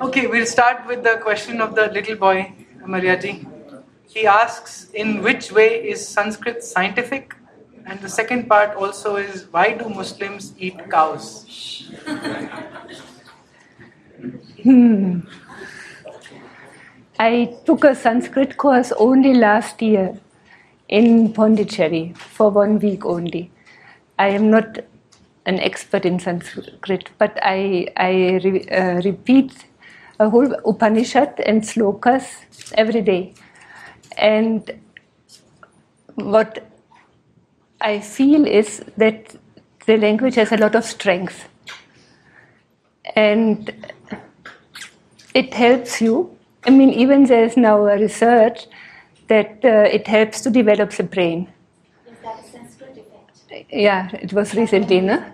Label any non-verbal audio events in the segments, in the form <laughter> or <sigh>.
Okay, we'll start with the question of the little boy, Mariaji. He asks, in which way is Sanskrit scientific? And the second part also is, why do Muslims eat cows? Hmm. I took a Sanskrit course only last year in Pondicherry for one week only. I am not an expert in Sanskrit, but I, I re, uh, repeat a whole Upanishad and slokas every day. And what I feel is that the language has a lot of strength. And it helps you. I mean, even there's now a research that uh, it helps to develop the brain. Is that a Sanskrit effect? Yeah, it was recently, no?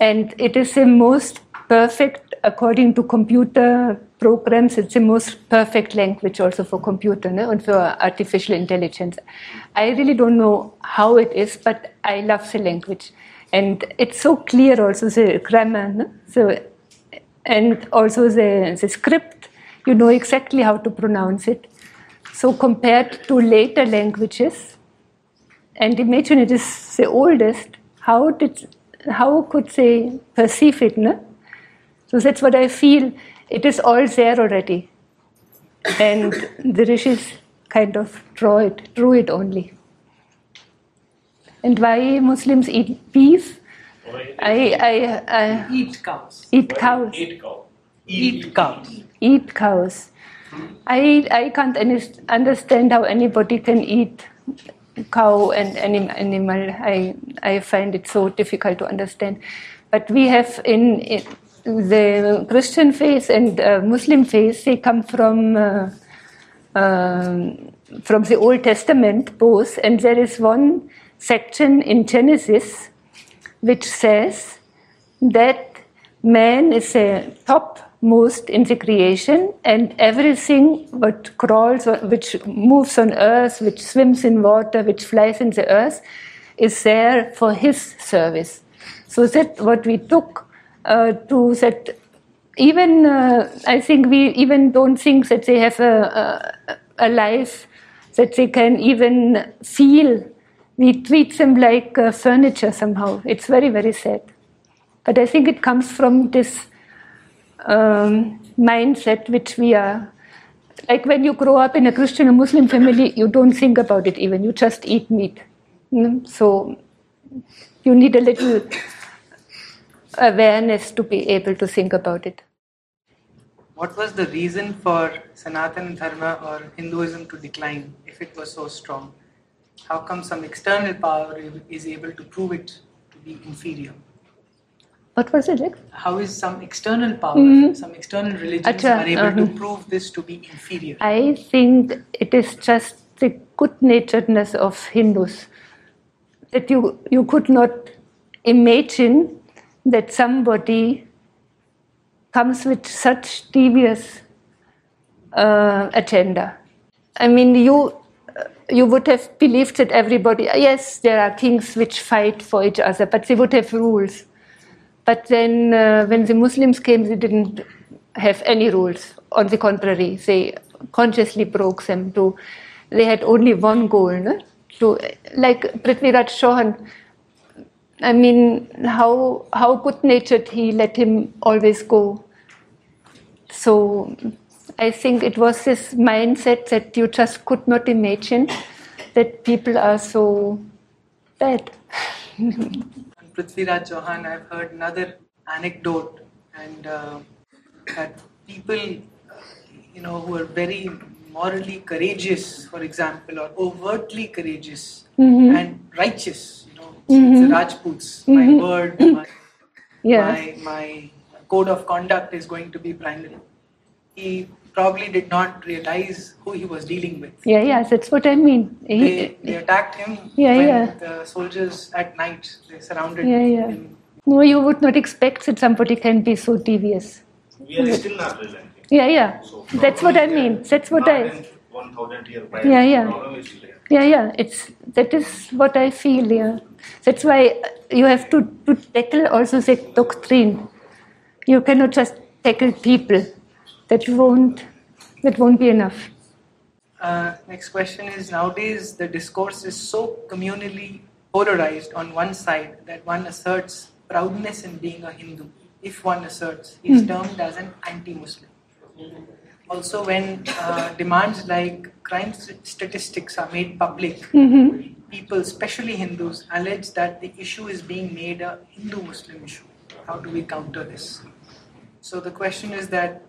And it is the most perfect, according to computer programs, it's the most perfect language also for computer no? and for artificial intelligence. I really don't know how it is, but I love the language. And it's so clear also, the grammar, no? so, and also the, the script, you know exactly how to pronounce it. So compared to later languages, and imagine it is the oldest, how did, how could they perceive it? No? So that's what I feel it is all there already. And the rishis kind of draw it, drew it only. And why Muslims eat beef? I, I, I Eat cows. eat cows. Eat cow. Eat cows. Eat cows. I, I can't understand how anybody can eat cow and anim, animal. I, I find it so difficult to understand. But we have in, in the Christian faith and uh, Muslim faith, they come from uh, um, from the Old Testament both, and there is one section in Genesis which says that man is the topmost in the creation, and everything what crawls, which moves on earth, which swims in water, which flies in the earth, is there for his service. So that what we took uh, to that even uh, I think we even don't think that they have a, a, a life that they can even feel. We treat them like uh, furniture somehow. It's very very sad. But I think it comes from this um, mindset which we are. Like when you grow up in a Christian or Muslim family, you don't think about it even. You just eat meat. Mm, So you need a little awareness to be able to think about it. What was the reason for Sanatana Dharma or Hinduism to decline if it was so strong? How come some external power is able to prove it to be inferior? What was it? Rick? How is some external power, Mhm. some external religions Acha, are able to uh-huh. prove this to be inferior? I think it is just the good naturedness of Hindus that you, you could not imagine that somebody comes with such devious uh, agenda. I mean, you you would have believed that everybody yes, there are kings which fight for each other, but they would have rules. But then, uh, when the Muslims came, they didn't have any rules. On the contrary, they consciously broke them. To they had only one goal, no? To like Prithviraj Chauhan. I mean, how how good natured he let him always go. So, I think it was this mindset that you just could not imagine that people are so bad. <laughs> Prithviraj Chauhan, I've heard another anecdote, and uh, that people, uh, you know, who are very morally courageous, for example, or overtly courageous and righteous, you know, it's the Rajputs. My mm-hmm. word, my, Yeah. my, my code of conduct is going to be primary. He probably did not realize who he was dealing with. Yeah, yes, that's what I mean. He- They, they attacked him Yeah, when yeah. the soldiers at night they surrounded Yeah, yeah. him. no, you would not expect that somebody can be so devious. We are still not relenting. Yeah, yeah. So That's what I mean. That's what I. in 1000 year prior. Yeah, yeah. Problem is there. Yeah, yeah. It's that is what I feel. Yeah, that's why you have to to tackle also the doctrine. You cannot just tackle people. that won't that won't be enough. Uh, next question is nowadays the discourse is so communally polarized on one side that one asserts proudness in being a Hindu. If one asserts, he's termed as an anti Muslim. Also, when uh, demands like crime st- statistics are made public, people, especially Hindus, allege that the issue is being made a Hindu Muslim issue. How do we counter this? So, the question is that,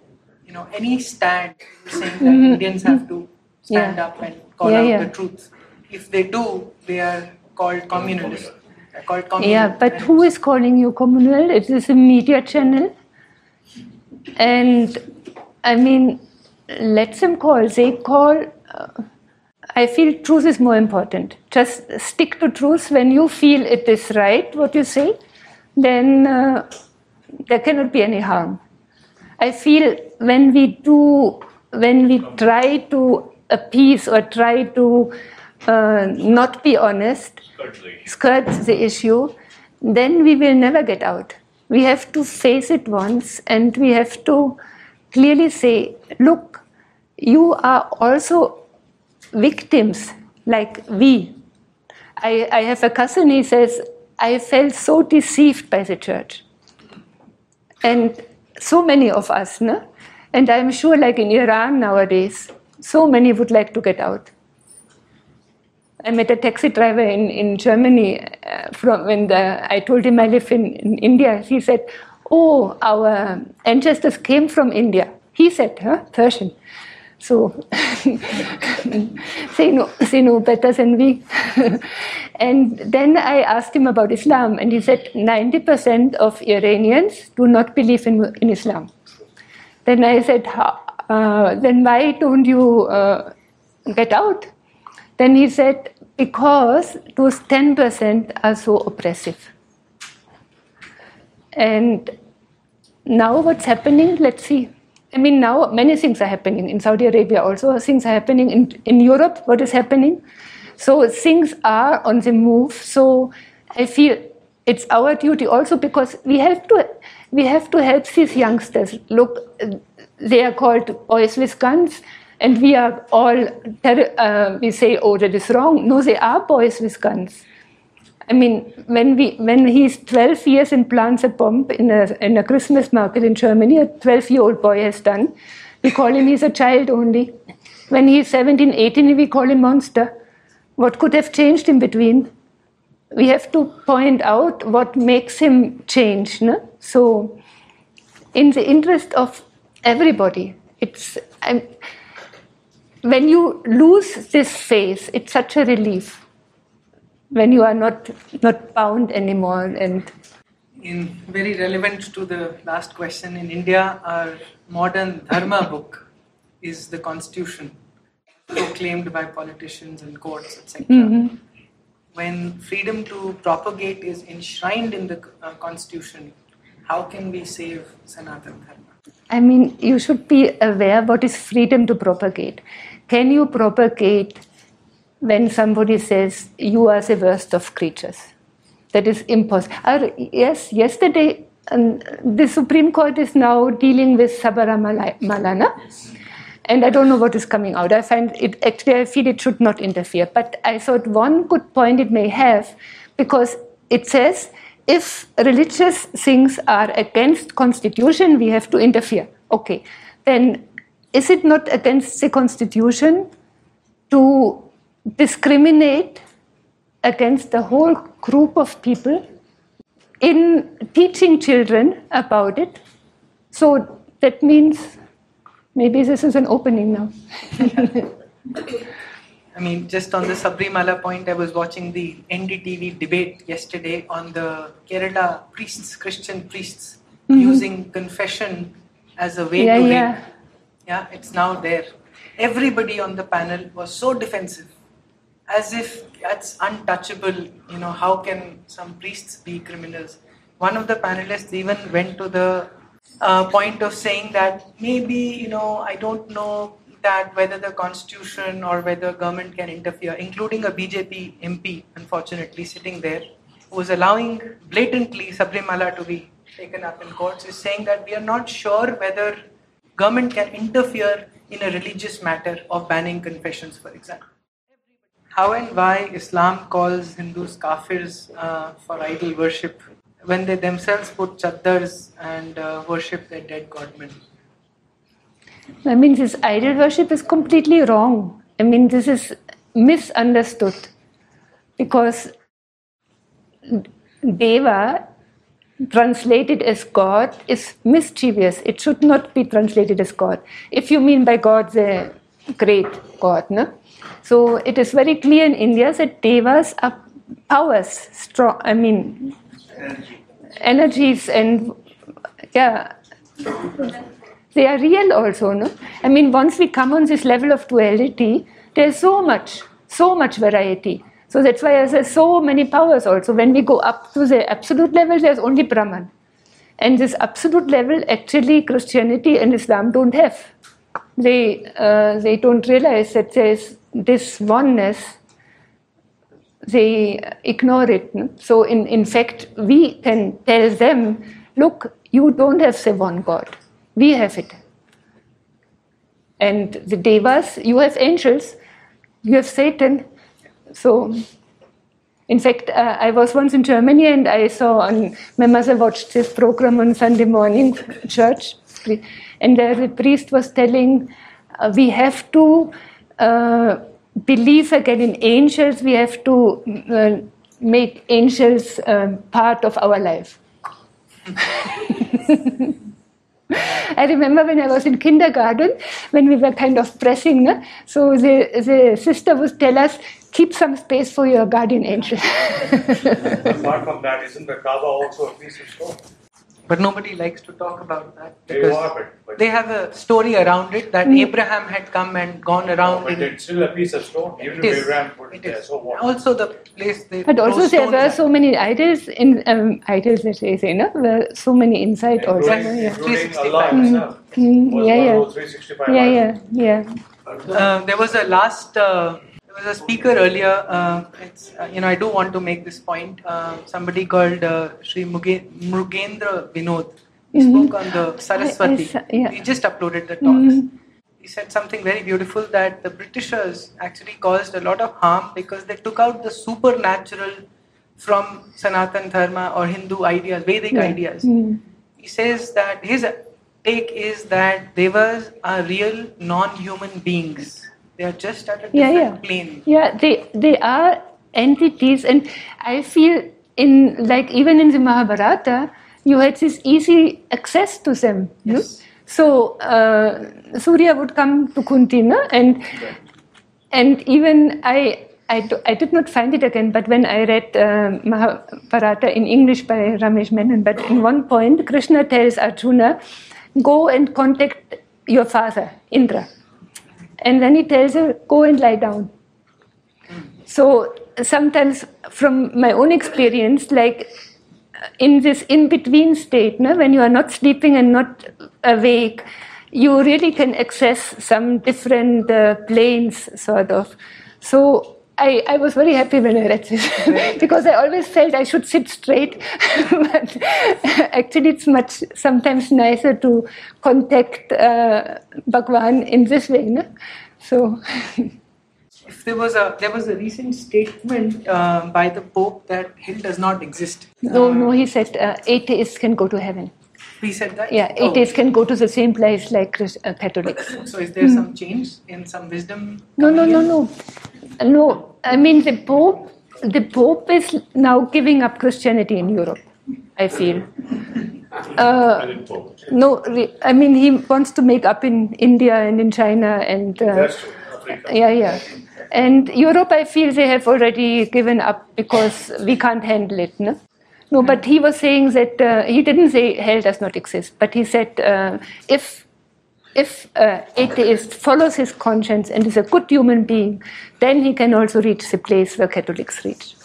you know, any stand saying that <laughs> Indians have to stand Yeah. up and call Yeah, out yeah. the truth. If they do, they are called communalists. Called communal. Yeah, but and- who is calling you communal? It is a media channel. And I mean, let them call. They call. Uh, I feel truth is more important. Just stick to truth when you feel it is right, what you say, then uh, there cannot be any harm. I feel when we do, when we try to appease or try to uh, not be honest, skirt the issue, then we will never get out. We have to face it once and we have to clearly say, look, you are also victims like we. I, I have a cousin, he says, I felt so deceived by the church. And so many of us, no? And I'm sure, like in Iran nowadays, so many would like to get out. I met a taxi driver in, in Germany uh, from when the, I told him I live in, in India. He said, Oh, our ancestors came from India. He said, huh? Persian. So they know, better than we. <laughs> and then I asked him about Islam, and he said 90% of Iranians do not believe in, in Islam. Then I said, uh, then why don't you uh, get out? Then he said, because those 10% are so oppressive. And now what's happening, let's see. I mean, now many things are happening. In Saudi Arabia also, things are happening. In, in Europe, what is happening? So things are on the move. So I feel it's our duty also because we have to, we have to help these youngsters. Look, they are called boys with guns. And we are all, uh, we say, oh, that is wrong. No, they are boys with guns. I mean, when we when he's 12 years and plants a bomb in a in a Christmas market in Germany, a 12 year old boy has done. We call him he's a child only. When he's 17, 18, we call him monster. What could have changed in between? We have to point out what makes him change. No? So, in the interest of everybody, it's I'm, when you lose this faith, it's such a relief when you are not not bound anymore and in very relevant to the last question in India, our modern dharma book is the constitution proclaimed by politicians and courts, etc. When freedom to propagate is enshrined in the uh, constitution, how can we save Sanatan Dharma? I mean, you should be aware what is freedom to propagate. Can you propagate when somebody says you are the worst of creatures? That is impossible. Yes, yesterday um, the Supreme Court is now dealing with Sabarimala, Malana, and I don't know what is coming out. I find it actually I feel it should not interfere. But I thought one good point it may have, because it says if religious things are against constitution, we have to interfere. Okay, then is it not against the constitution to discriminate against the whole group of people in teaching children about it? So that means maybe this is an opening now. <laughs> I mean, just on the Sabarimala point, I was watching the NDTV debate yesterday on the Kerala priests, Christian priests, mm-hmm. using confession as a way Yeah, to yeah. rape. Yeah, it's now there. Everybody on the panel was so defensive, as if that's untouchable. You know, how can some priests be criminals? One of the panelists even went to the uh, point of saying that maybe, you know, I don't know that whether the constitution or whether government can interfere, including a BJP MP, unfortunately, sitting there, who is allowing blatantly Sabarimala to be taken up in courts, is saying that we are not sure whether government can interfere in a religious matter of banning confessions, for example. How and why Islam calls Hindus kafirs uh, for idol worship when they themselves put chaddars and uh, worship their dead godmen? I mean, this idol worship is completely wrong. I mean, this is misunderstood because Deva, translated as God, is mischievous. It should not be translated as God. If you mean by God the great God, no? So it is very clear in India that Devas are powers, strong. I mean, energies and yeah. They are real also no? I mean once we come on this level of duality there's so much so much variety. So that's why there's so many powers also. When we go up to the absolute level there's only brahman. And this absolute level actually christianity and islam don't have they uh, they don't realize that there's this oneness they ignore it. So, in, in fact, we can tell them, look, you don't have the one God, we have it. And the devas, you have angels, you have Satan. So, in fact, uh, I was once in Germany and I saw on my mother watched this program on Sunday morning, church, and there the priest was telling uh, we have to uh, believe again in angels, we have to uh, make angels um, part of our life. <laughs> I remember when I was in kindergarten, when we were kind of pressing, so the, the sister would tell us, keep some space for your guardian angel. <laughs> Apart from that, isn't the Kaaba also a piece of stone? But nobody likes to talk about that because are, but, but, they have a story around it that Abraham had come and gone around. but it's still a piece of stone. Even It if is. Abraham put it It there, is. so what? Also, the place they But also there were so many idols in um, idols that they say, no? Were so many inside also. including. Yeah. including 365. Allah himself. Mm, was yeah, yeah. 365 Yeah, idols. yeah, yeah. Uh, there was a last. Uh, there was a speaker earlier. Uh, it's, uh, you know, I do want to make this point. Uh, somebody called uh, Sri Muge- Mugendra Vinod. He spoke on the Saraswati. I- I- yeah. He just uploaded the talks. He said something very beautiful that the Britishers actually caused a lot of harm because they took out the supernatural from Sanatan Dharma or Hindu ideas, Vedic Yeah. ideas. He says that his take is that devas are real non-human beings. They are just at a different Yeah, yeah. plane. Yeah, they they are entities, and I feel in like even in the Mahabharata, you had this easy access to them. no? Yes. So uh, Surya would come to Kunti, no? and and even I. I, do- I did not find it again, but when I read uh, Mahabharata in English by Ramesh Menon, but in one point, Krishna tells Arjuna, go and contact your father, Indra. And then he tells her, go and lie down. So sometimes, from my own experience, like in this in between state, no, when you are not sleeping and not awake, you really can access some different uh, planes, sort of. So I, I was very happy when I read this <laughs> because I always felt I should sit straight. <laughs> but <laughs> actually, it's much sometimes nicer to contact uh, Bhagwan in this way. No? So. If there was a there was a recent statement uh, by the Pope that hell does not exist. No, Uh, no, he said uh, atheists can go to heaven. He said that. Yeah, Oh. atheists can go to the same place like uh, Catholics. So is there some change in some wisdom? No, no, coming no, no. No, I mean, the Pope, the Pope is now giving up Christianity in Europe, I feel. Uh, no, I mean, he wants to make up in India and in China and. Uh, That's true. Africa. yeah, yeah. And Europe, I feel they have already given up because we can't handle it. No, no but he was saying that uh, he didn't say hell does not exist, but he said uh, if if uh, atheist follows his conscience and is a good human being, then he can also reach the place where Catholics reach.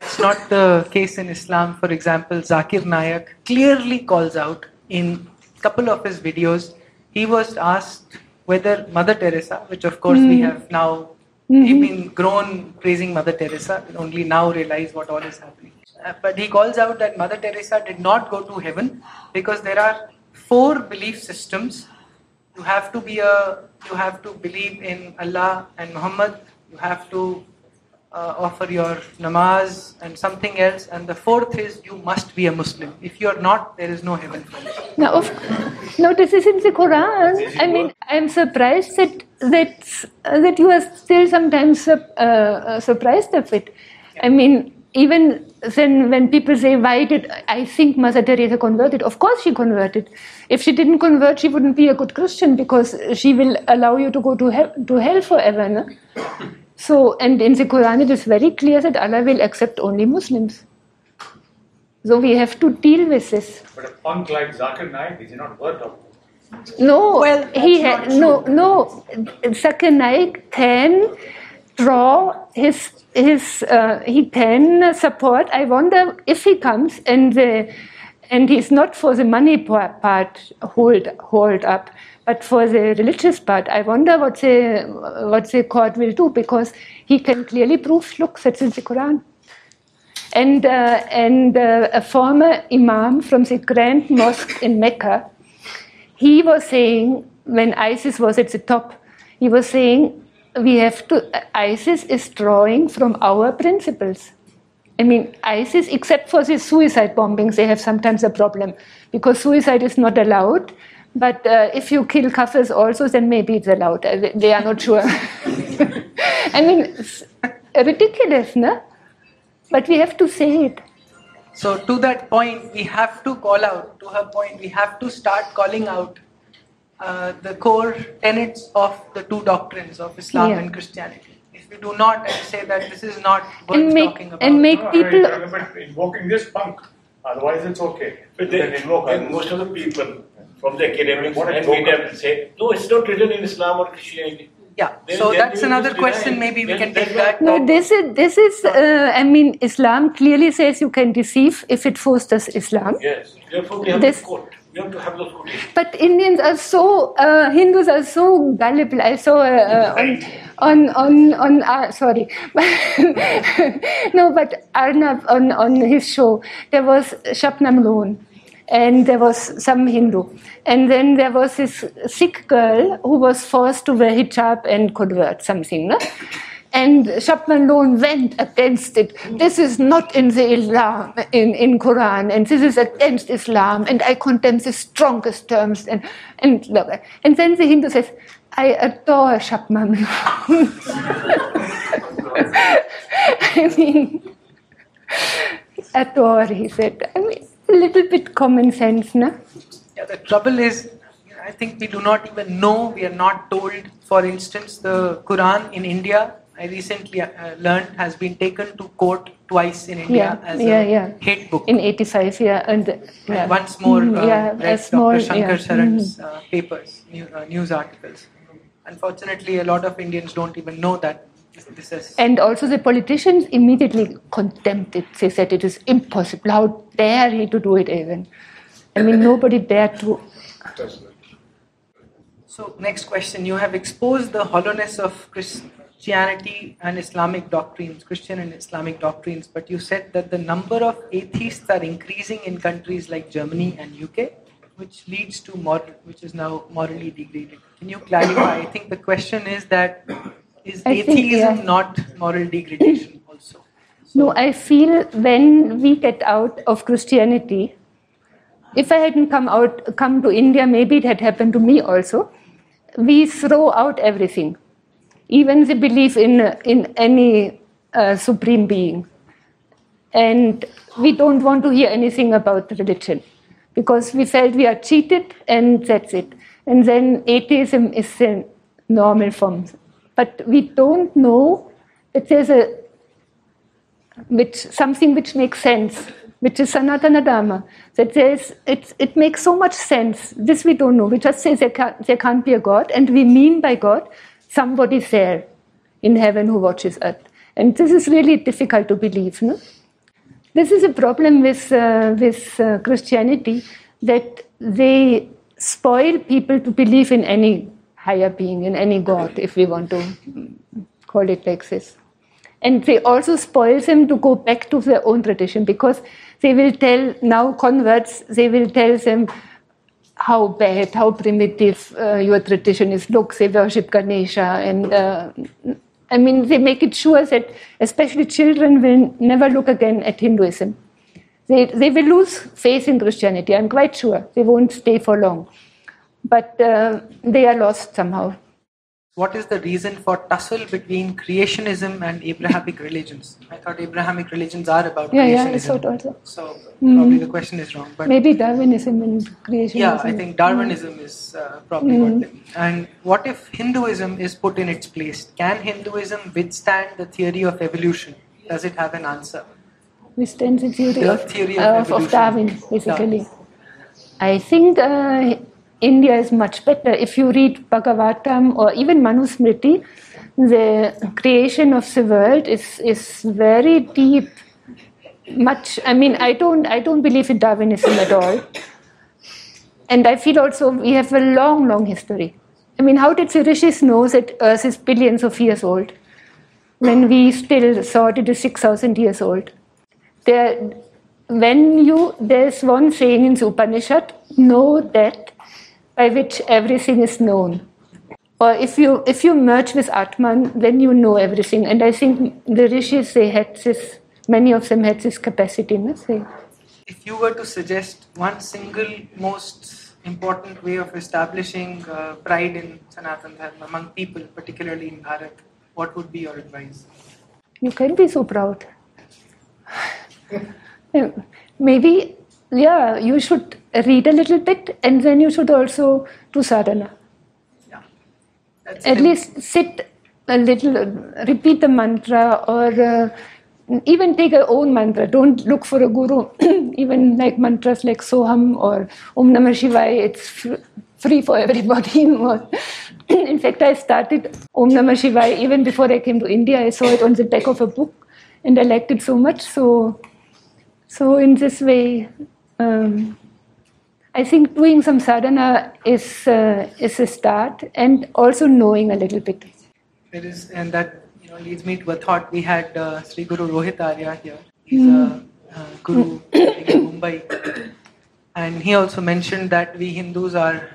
It's not the case in Islam. For example, Zakir Naik clearly calls out in a couple of his videos. He was asked whether Mother Teresa, which of course we have now, we've been grown praising Mother Teresa, only now realize what all is happening. Uh, but he calls out that Mother Teresa did not go to heaven because there are four belief systems you have to be a you have to believe in Allah and Muhammad. You have to uh, offer your namaz and something else. And the fourth is you must be a Muslim. If you are not, there is no heaven for you. Now, of, no, this is in the Quran. I mean, I'm surprised that that uh, that you are still sometimes uh, uh, surprised of it. I mean, even then, when people say, "Why did I think Mother Teresa converted?" Of course, she converted. If she didn't convert, she wouldn't be a good Christian because she will allow you to go to hell, to hell forever. No? So, and in the Quran, it is very clear that Allah will accept only Muslims. So we have to deal with this. But a punk like Zakir Naik, is he not worth of? No, Well, he that's ha- no no. Zakir Naik can draw his his uh, he can support. I wonder if he comes and the and he's not for the money part hold hold up, but for the religious part. I wonder what the what the court will do because he can clearly prove. Look, that's in the Quran. And, uh, and uh, a former imam from the Grand Mosque in Mecca, he was saying, when ISIS was at the top, he was saying, we have to, ISIS is drawing from our principles. I mean, ISIS, except for the suicide bombings, they have sometimes a problem because suicide is not allowed. But uh, if you kill kafirs also, then maybe it's allowed. Uh, They are not sure. <laughs> I mean, it's ridiculous, no? But we have to say it. So to that point, we have to call out. To her point, we have to start calling out uh, the core tenets of the two doctrines of Islam Yeah. and Christianity. If we do not say that this is not worth And make- talking about, and make- No, people- I remember invoking this punk. Otherwise, it's okay. But You then, invoke then most of the people from the academics What a and media will say, no, it's not written in Islam or Christianity. yeah. Then- so then that's another question. deny. Maybe we Then can take that. No, back. this is this is. Uh, I mean, Islam clearly says you can deceive if it fosters Islam. Yes, therefore we have This- to quote. Have to have those quotations. But Indians are so uh, Hindus are so gullible. I saw uh, on on on on uh, sorry, <laughs> no, but Arnab on on his show there was Shabnam Lone. And there was some Hindu. And then there was this Sikh girl who was forced to wear hijab and convert something. No? And Shabnam Lone went against it. This is not in the Islam, in, in Quran, and this is against Islam, and I condemn the strongest terms. And, and, and then the Hindu says, I adore Shabnam <laughs> I mean, adore, he said. I mean, a little bit common sense, no? Yeah, the trouble is, I think we do not even know. We are not told. For instance, the Quran in India, I recently uh, learned, has been taken to court twice in India Yeah, as yeah, a yeah. hate book. In 85, yeah. And, yeah. And once more, Mhm, uh, yeah, read a small, Dr. Shankar yeah. Sharan's mhm. uh, papers, new, uh, news articles. Unfortunately, a lot of Indians don't even know that this is. And also the politicians immediately condemned it. They said it is impossible. How dare he to do it even? I mean, nobody dared to. So, next question. You have exposed the hollowness of Christianity and Islamic doctrines, Christian and Islamic doctrines, but you said that the number of atheists are increasing in countries like Germany and UK, which leads to moral, which is now morally degraded. Can you clarify? I think the question is that is I think, atheism yeah. not moral degradation also? No, I feel when we get out of Christianity, if I hadn't come out, come to India, maybe it had happened to me also. We throw out everything, even the belief in in any uh, supreme being, and we don't want to hear anything about religion because we felt we are cheated, and that's it. And then atheism is the normal form, but we don't know that there's a which something which makes sense, which is Sanatana Dharma. That there's, it, it makes so much sense. This we don't know. We just say there can't, there can't be a God, and we mean by God somebody's there in heaven who watches us. And this is really difficult to believe. No? This is a problem with, uh, with uh, Christianity that they spoil people to believe in any higher being, in any God, if we want to call it like this. And they also spoil them to go back to their own tradition because they will tell now converts, they will tell them, how bad, how primitive uh, your tradition is. Look, they worship Ganesha, and uh, I mean, they make it sure that especially children will never look again at Hinduism. They, they will lose faith in Christianity, I'm quite sure. They won't stay for long. But uh, they are lost somehow. What is the reason for tussle between creationism and Abrahamic religions? I thought Abrahamic religions are about Yeah, creationism. yeah, I thought also. So probably the question is wrong. But Maybe Darwinism and creationism. yeah, I think Darwinism is uh, probably what they. And what if Hinduism is put in its place? Can Hinduism withstand the theory of evolution? Does it have an answer? withstands the theory, The of, theory of of, evolution. of Darwin, basically. Yeah. I think uh, India is much better. If you read Bhagavatam or even Manusmriti, the creation of the world is, is very deep. Much, I mean, I don't, I don't believe in Darwinism at all. And I feel also we have a long, long history. I mean, how did the rishis know that Earth is billions of years old when we still thought it is 6,000 years old? there, when you, there's one saying in the Upanishad, know that by which everything is known. Or if you, if you merge with Atman, then you know everything. And I think the rishis, they had this, many of them had this capacity. No? They, If you were to suggest one single most important way of establishing uh, pride in Sanatan Dharma among people, particularly in Bharat, what would be your advice? you can be so proud. <laughs> Maybe, yeah, you should read a little bit and then you should also do sadhana. Yeah. That's at least sit a little, repeat the mantra, or uh, even take your own mantra. Don't look for a guru. <clears throat> even like mantras like Soham or Om Namah Shivaya, it's fr- free for everybody. <laughs> In fact, I started Om Namah Shivaya even before I came to India. I saw it on the back of a book, and I liked it so much. So, so in this way. Um, I think doing some sadhana is uh, is a start, and also knowing a little bit. There is, and that you know leads me to a thought. We had uh, Sri Guru Rohit Arya here. He's a uh, guru in Mumbai, and he also mentioned that we Hindus are,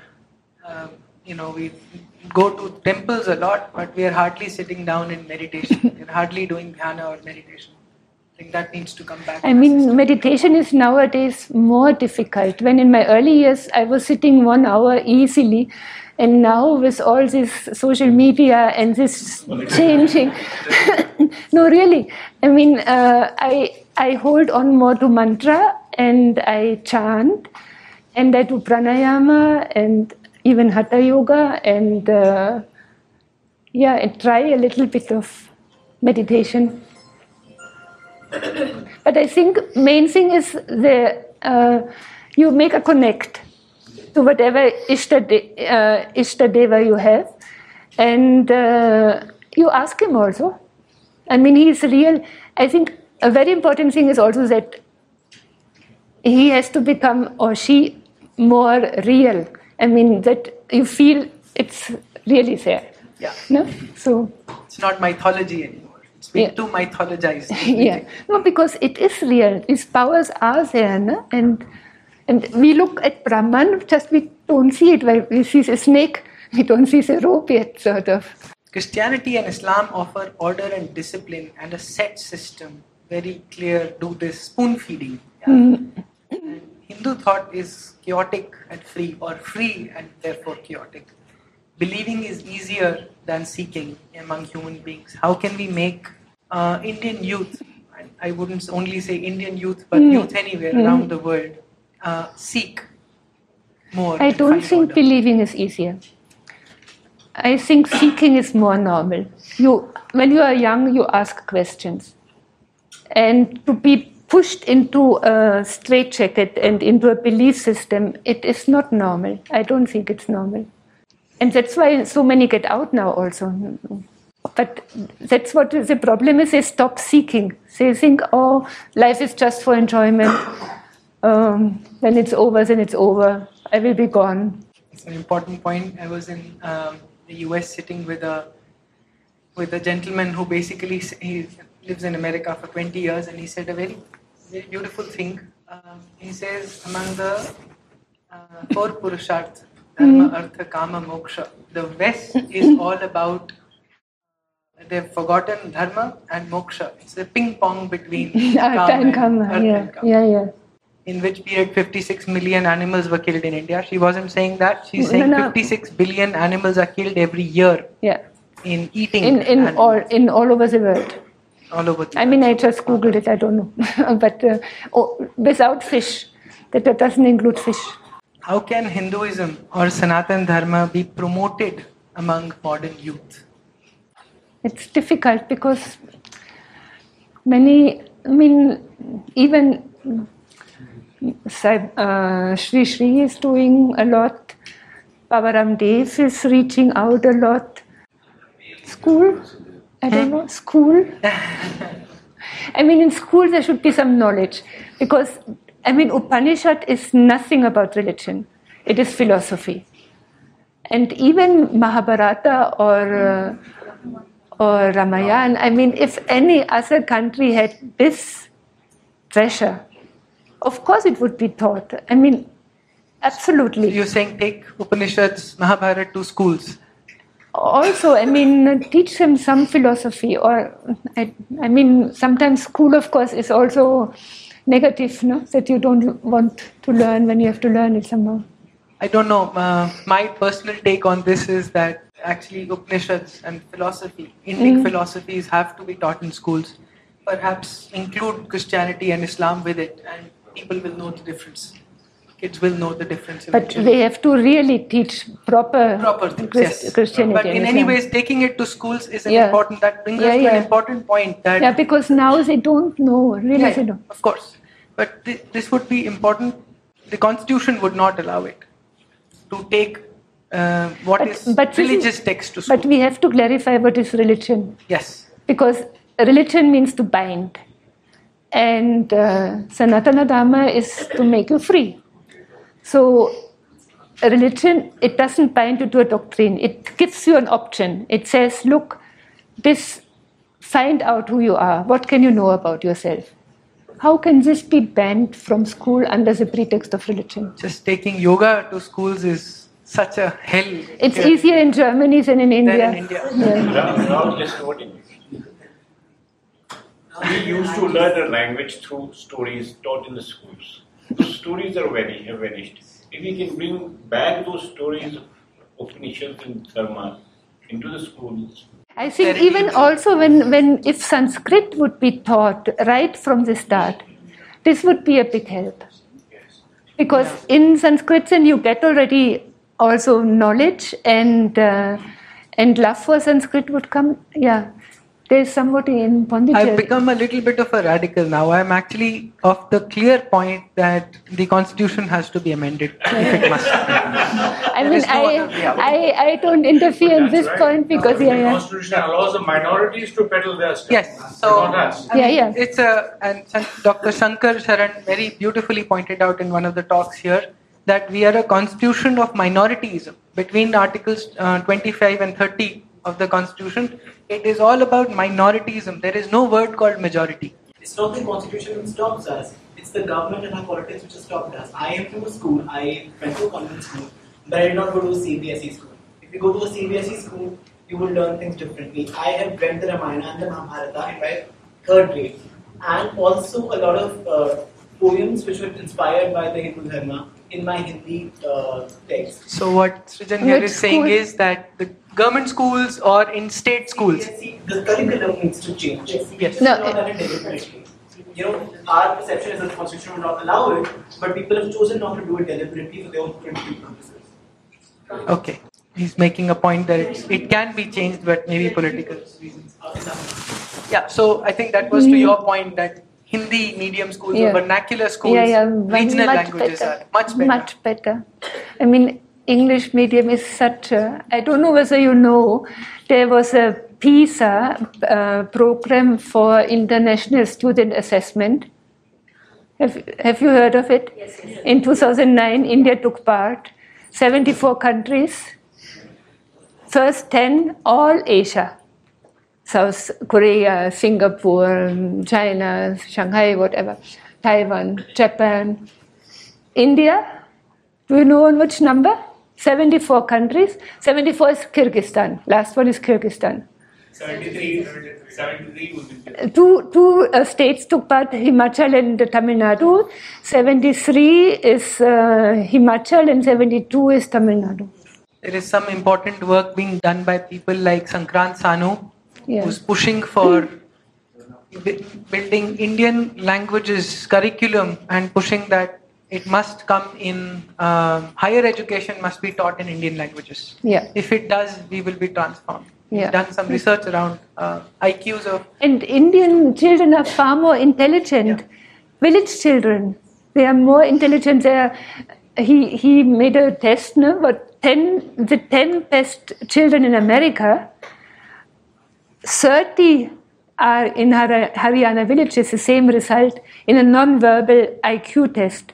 uh, you know, we go to temples a lot, but we are hardly sitting down in meditation. We're hardly doing dhyana or meditation. I think that needs to come back. I mean, meditation is nowadays more difficult. When in my early years I was sitting one hour easily, and now with all this social media and this changing, <laughs> no, really. I mean, uh, I I hold on more to mantra and I chant, and I do pranayama and even hatha yoga and uh, yeah, and try a little bit of meditation. But I think main thing is the uh, you make a connect to whatever Ishta, de- uh, Deva you have, and uh, you ask him also. I mean, he is real. I think a very important thing is also that he has to become or she more real. I mean that you feel it's really there. yeah, No, so it's not mythology anymore. Been Yeah. too mythologized. <laughs> yeah no because it is real these powers are there no? and and we look at brahman just we don't see it well we see the snake <laughs> we don't see the rope yet sort of Christianity and Islam offer order and discipline and a set system. Very clear, do this spoon feeding. Yeah. Mm. And Hindu thought is chaotic and free, or free and therefore chaotic. Believing is easier than seeking among human beings. How can we make uh, Indian youth, I wouldn't only say Indian youth, but youth anywhere around the world, uh, seek more? i don't think order? believing is easier. I think seeking is more normal. You when you are young you ask questions. And to be pushed into a straitjacket and into a belief system it is not normal. I don't think it's normal. And that's why so many get out now also but that's what the problem is they stop seeking they think oh life is just for enjoyment um, when it's over then it's over i will be gone It's an important point. I was in um, the U.S. sitting with a with a gentleman who basically he lives in America for 20 years, and he said a very very beautiful thing. Um, he says among the uh, four purusharth, dharma, artha, kama, moksha. The West is <laughs> all about. They've forgotten dharma and moksha. It's a ping pong between <laughs> Artha and artha yeah, yeah, yeah. In which period 56 million animals were killed in India? She wasn't saying that. She's saying no. 56 billion animals are killed every year Yeah, in eating in in animals all in all over the world. all over the I mean, I just googled it. I don't know, <laughs> but uh, oh, without fish, that, that doesn't include fish. How can Hinduism or Sanatan Dharma be promoted among modern youth? It's difficult because many. I mean, even uh, Sri Sri is doing a lot. Baba Ramdev is reaching out a lot. School, I don't know, school. <laughs> I mean, in school there should be some knowledge because I mean, Upanishad is nothing about religion; it is philosophy. And even Mahabharata or uh, or Ramayana, I mean, if any other country had this treasure, of course it would be taught. I mean, absolutely. You're saying take Upanishads, Mahabharata to schools. also i mean teach them some philosophy or I, I mean sometimes school of course is also negative no that you don't want to learn when you have to learn it somehow I don't know. Uh, my personal take on this is that actually Upanishads and philosophy, Indic mm-hmm. philosophies, have to be taught in schools. Perhaps include Christianity and Islam with it, and people will know the difference. Kids will know the difference. but eventually. they have to really teach proper, proper things, Chris- yes. christianity But in any ways, taking it to schools is an Yeah. important. That brings Yeah, us to yeah. an important point that yeah because now they don't know really they don't of course. But th- this would be important. The constitution would not allow it to take uh, what is but is- religious text to school. but we have to clarify what is religion. Yes. because religion means to bind. And uh, sanatana dharma is to make you free. So religion it doesn't bind you to a doctrine. It gives you an option. It says look this find out who you are. What can you know about yourself? How can this be banned from school under the pretext of religion? Just taking yoga to schools is such a hell. it's here easier in germany than in than india, in India. Yeah. Now, now listen what it is. We used to learn a language through stories taught in the schools. Those stories are very have vanished. If we can bring back those stories of Upanishads and Dharma into the schools, I think even also when, when if Sanskrit would be taught right from the start, this would be a big help. Because in Sanskrit then you get already also knowledge and uh, and love for Sanskrit would come. Yeah, there's somebody in Pondicherry. I've become a little bit of a radical now. I'm actually of the clear point that the constitution has to be amended if it must. <laughs> I mean, is no I, other way out. I I don't interfere in this right. point because the yeah, yeah, Constitution allows the minorities to peddle their stuff. Yes. So not us. I mean, Yeah, yeah. it's a and Dr. Shankar Sharan very beautifully pointed out in one of the talks here that we are a constitution of minorityism. Between Articles uh, 25 and 30 of the Constitution, it is all about minorityism. There is no word called majority. It's not the constitution which stops us. It's the government and our politics which has stopped us. I am from a school. I went to a convent school, but I did not go to a CBSE school. If you go to a CBSE school, you will learn things differently. I have read the Ramayana and the Mahabharata in my third grade, and also a lot of uh, poems which were inspired by the Hindu Dharma in my Hindi uh, text. So what Srijan here Which is saying school? is that the government schools or in state schools, CBSE, the curriculum needs to change. Yes. It's No, not done deliberately. You know, our perception is that the constitution will not allow it, but people have chosen not to do it deliberately for their own political purposes. okay, he's making a point that it can be changed, but maybe political reasons. Yeah, so I think that was to your point that Hindi medium schools Yeah. or vernacular schools, yeah, yeah, regional much languages better. are much better. Much better. I mean, English medium is such a. I don't know whether you know, there was a PISA uh, program for international student assessment. Have, have you heard of it? Yes, yes. In 2009, India took part. 74 countries. First 10, all Asia. South Korea, Singapore, China, Shanghai, whatever, Taiwan, Japan, India, Do you know on which number? 74 countries. 74 is Kyrgyzstan. Last one is Kyrgyzstan. 73, 73 would be Two, two uh, states took part, Himachal and Tamil Nadu. 73 is uh, Himachal and 72 is Tamil Nadu. There is some important work being done by people like Sankrant Sanu, Yeah. who's pushing for bu- building Indian languages curriculum and pushing that it must come in uh, higher education must be taught in Indian languages. Yeah. If it does, we will be transformed. Yeah. done some research around uh, IQs of And Indian children are far more intelligent. Village children, they are more intelligent. They are, he, he made a test, no? But 10, the 10 best children in America, 30 are in Har- Haryana villages, the same result in a non-verbal IQ test.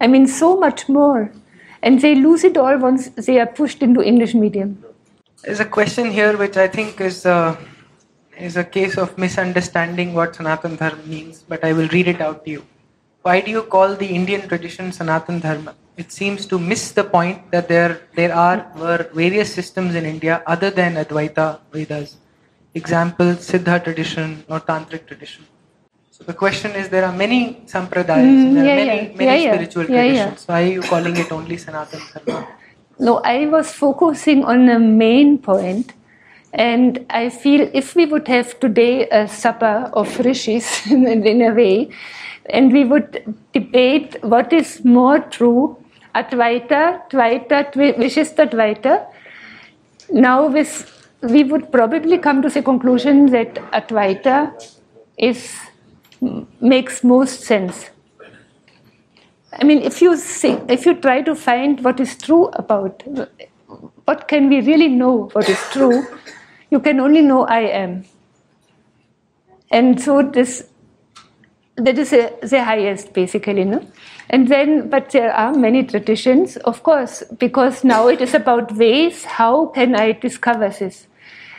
I mean, so much more. And they lose it all once they are pushed into English medium. There's a question here which I think is uh, is a case of misunderstanding what Sanatan Dharma means, but I will read it out to you. Why do you call the Indian tradition Sanatan Dharma? It seems to miss the point that there there are were various systems in India other than Advaita Vedas. Example, Siddha tradition or Tantric tradition. So the question is, there are many sampradayas, Mm, there are many yeah. many Yeah, yeah. spiritual Yeah, yeah. traditions. Why are you calling it only Sanatan Dharma? No, I was focusing on the main point, and I feel if we would have today a supper of rishis <laughs> in, a way, and we would debate what is more true, Advaita, Dvaita, Vishista Dvaita. Now, with, we would probably come to the conclusion that Advaita is makes most sense. I mean, if you see, if you try to find what is true about, what can we really know what is true, you can only know I am. And so this, that is a, the highest basically, no? And then, but there are many traditions, of course, because now it is about ways, how can I discover this?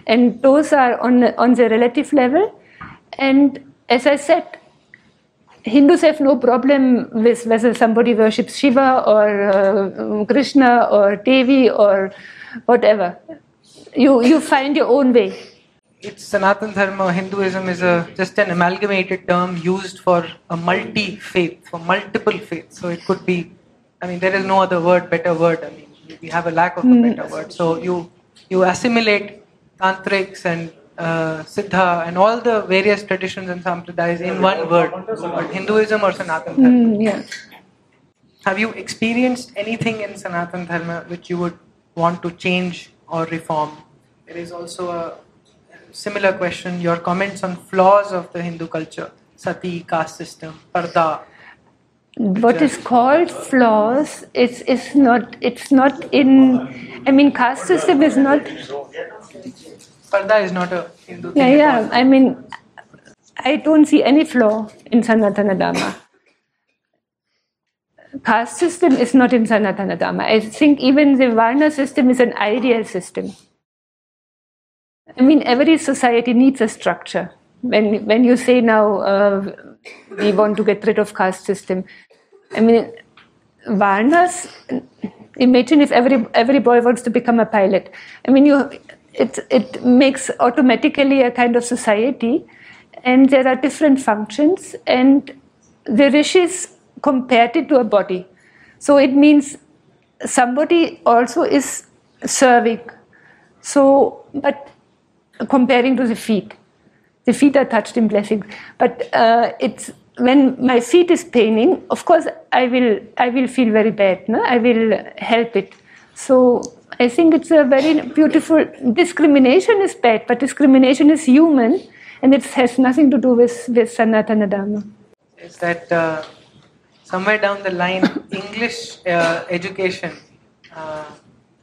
And those are on, on the relative level. And as I said, Hindus have no problem with whether somebody worships Shiva or uh, Krishna or Devi or whatever. You, you find your own way. It's Sanatan Dharma, Hinduism is a just an amalgamated term used for a multi faith, for multiple faiths. So it could be, I mean, there is no other word, better word. I mean, we have a lack of a better word. So you you assimilate tantrics and uh, siddha and all the various traditions and sampradayas in one word, Hinduism or Sanatan Dharma. Mm, yeah. Have you experienced anything in Sanatan Dharma which you would want to change or reform? There is also a similar question your comments on flaws of the Hindu culture, sati, caste system, parda. What is called flaws is, is not, it's not in, I mean, caste system is not, Parda is not a Hindu thing. yeah, yeah. I mean, I don't see any flaw in Sanatana Dharma. Caste system is not in Sanatana Dharma. I think even the Varna system is an ideal system. I mean, every society needs a structure. When, when you say now uh, we want to get rid of caste system, I mean, Varnas, imagine if every, every boy wants to become a pilot. I mean, you, it, it makes automatically a kind of society, and there are different functions, and the rishis compared it to a body. So it means somebody also is serving. So, but comparing to the feet, the feet are touched in blessings. But uh, it's when my feet is paining, of course I will I will feel very bad. No? I will help it. So I think it's a very beautiful discrimination is bad, but discrimination is human, and it has nothing to do with with Sanatana Dharma. Is that uh, somewhere down the line, <laughs> English uh, education, uh,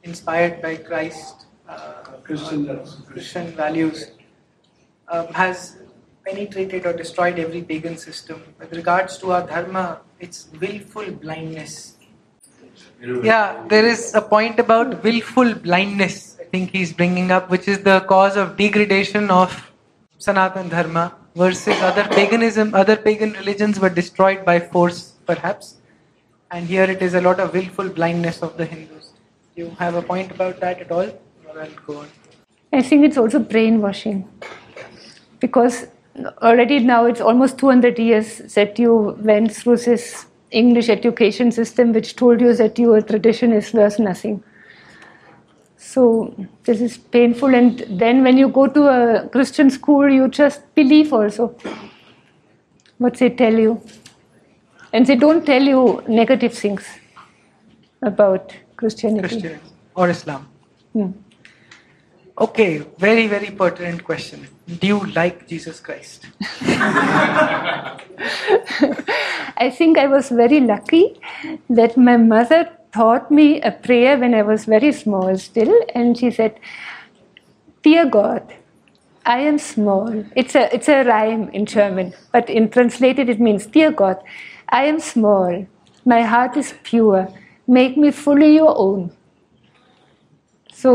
inspired by Christ, uh, Christian Christian values, um, has penetrated or destroyed every pagan system. With regards to our dharma, it's willful blindness. Yeah, there is a point about willful blindness. I think he's bringing up, which is the cause of degradation of Sanatan Dharma versus other paganism. Other pagan religions were destroyed by force, perhaps. and here it is a lot of willful blindness of the Hindus. You have a point about that at all? Or I'll go on. I think it's also brainwashing because already now it's almost 200 years that you went through this English education system which told you that your tradition is worth nothing. So this is painful, and then when you go to a Christian school, you just believe also what they tell you, and they don't tell you negative things about Christianity. Christian or Islam. Hmm. Okay, very, very pertinent question. Do you like Jesus Christ? <laughs> I think I was very lucky that my mother taught me a prayer when I was very small still, and she said, Dear God, I am small. It's a, it's a rhyme in German, but in translated it means, Dear God, I am small. My heart is pure. Make me fully your own. So,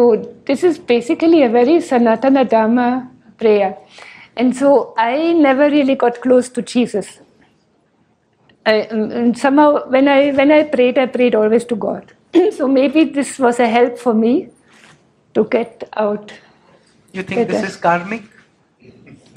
this is basically a very Sanatana Dharma prayer. And so, I never really got close to Jesus. I, um, and somehow, when I, when I prayed, I prayed always to God. <clears throat> so, maybe this was a help for me to get out. You think this is karmic?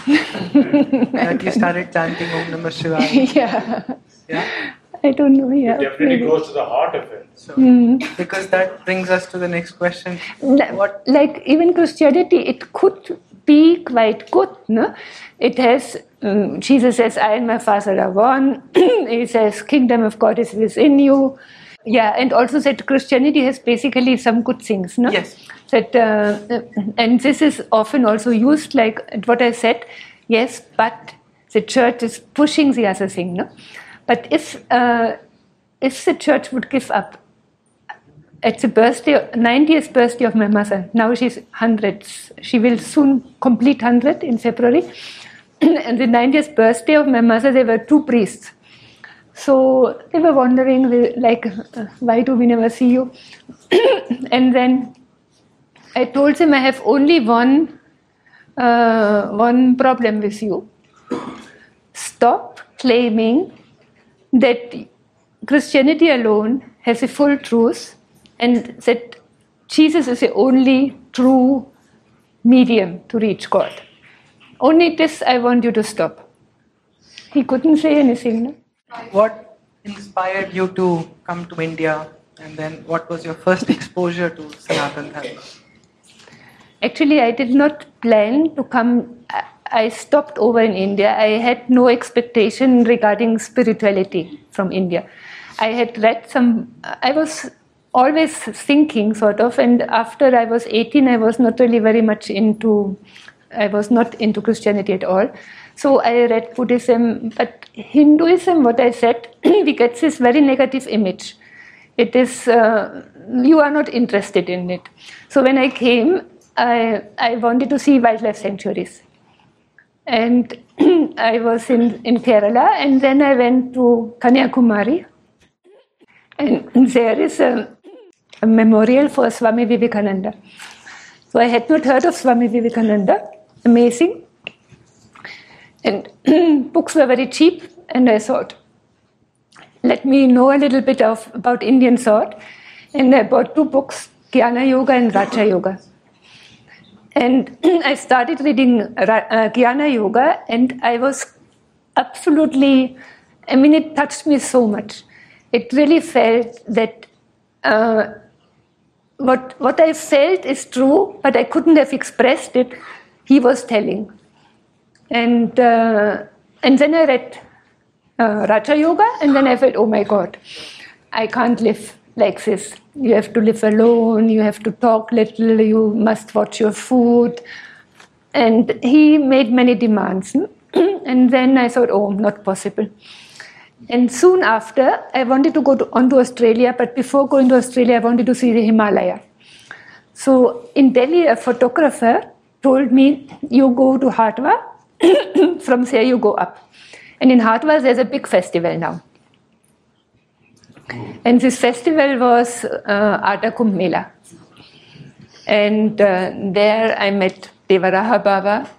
<laughs> that you started chanting Om Namah Shivaya. <laughs> yeah. Yeah? I don't know. Yeah. It definitely maybe. goes to the heart of it. So, Hmm. because that brings us to the next question. What- Like even Christianity, it could be quite good. No? It has um, Jesus says, "I and my Father are one." <clears throat> he says, "Kingdom of God is within you." Yeah, and also that Christianity has basically some good things. No? Yes. That uh, and this is often also used like what I said. Yes, but the church is pushing the other thing. No, but if uh, if the church would give up it's the birthday, 90th birthday of my mother. Now she's 100. She will soon complete 100 in February. <clears throat> and the 90th birthday of my mother, there were two priests. So they were wondering, like, uh, why do we never see you? <clears throat> and then I told them I have only one, uh, one problem with you. Stop claiming that Christianity alone has a full truth and that Jesus is the only true medium to reach God. Only this I want you to stop. He couldn't say anything. No? What inspired you to come to India? And then what was your first exposure to Sanatan Dharma? Actually, I did not plan to come. Uh, I- stopped over in India. I had no expectation regarding spirituality from India. I had read some, I was always thinking, sort of, and after I was 18, I was not really very much into, I was not into Christianity at all. So I read Buddhism, but Hinduism, what I said, <clears throat> we get this very negative image. It is, uh, you are not interested in it. So when I came, I, I wanted to see wildlife sanctuaries. And <clears throat> I was in, in Kerala, and then I went to Kanyakumari. And there is a, a memorial for Swami Vivekananda. So I had not heard of Swami Vivekananda. Amazing. And <clears throat> books were very cheap, and I thought, let me know a little bit of about Indian thought. And I bought two books, Jnana Yoga and Raja Yoga. And <clears throat> I started reading uh, Jnana Yoga, and I was absolutely, I mean, it touched me so much. It really felt that uh, what, what I felt is true, but I couldn't have expressed it, he was telling. And, uh, and then I read uh, Raja Yoga, and then I felt, oh my God, I can't live like this. You have to live alone, you have to talk little, you must watch your food. And he made many demands. Hmm? <clears throat> and then I thought, oh, not possible. And soon after, I wanted to go to, on to Australia, but before going to Australia, I wanted to see the Himalaya. So in Delhi, a photographer told me, you go to Hardwar, <clears throat> from there you go up. And in Hardwar, there's a big festival now. And this festival was uh, Kumbh Mela. And uh, there I met Devaraha Baba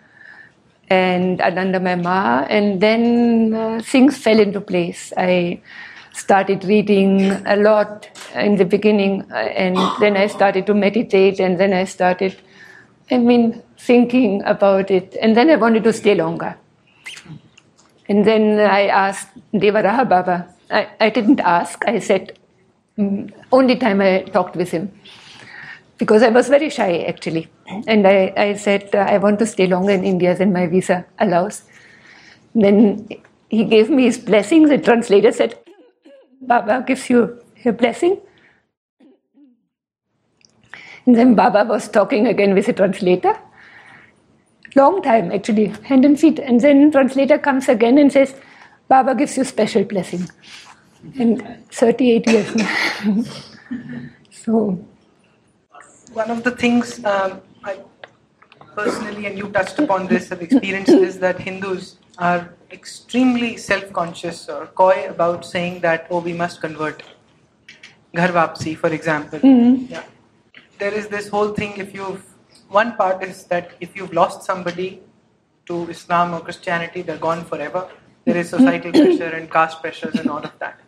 and Anandamayi Ma, and then uh, things fell into place. I started reading a lot in the beginning, uh, and then I started to meditate, and then I started, I mean, thinking about it, and then I wanted to stay longer. And then I asked Devaraha Baba. I, I didn't ask. I said, mm, only time I talked with him because I was very shy actually. And I, I said, uh, I want to stay longer in India than my visa allows. Then he gave me his blessings. The translator said, Baba gives you a blessing. And then Baba was talking again with the translator. Long time actually, hand and feet. And then translator comes again and says, Baba gives you special blessing. And 38 years now. <laughs> so one of the things um, I personally, and you touched upon this, have experienced is that Hindus are extremely self-conscious or coy about saying that, oh, we must convert. Ghar wapsi, for example. Yeah. There is this whole thing, if you've, one part is that if you've lost somebody to Islam or Christianity, they're gone forever. There is societal pressure and caste pressures and all of that.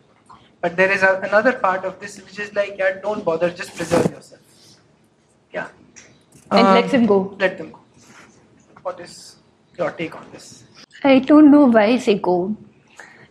But there is a, another part of this which is like, yeah, don't bother, just preserve yourself. Yeah. and Um, let them go. Let them go. What is your take on this? I don't know why they go.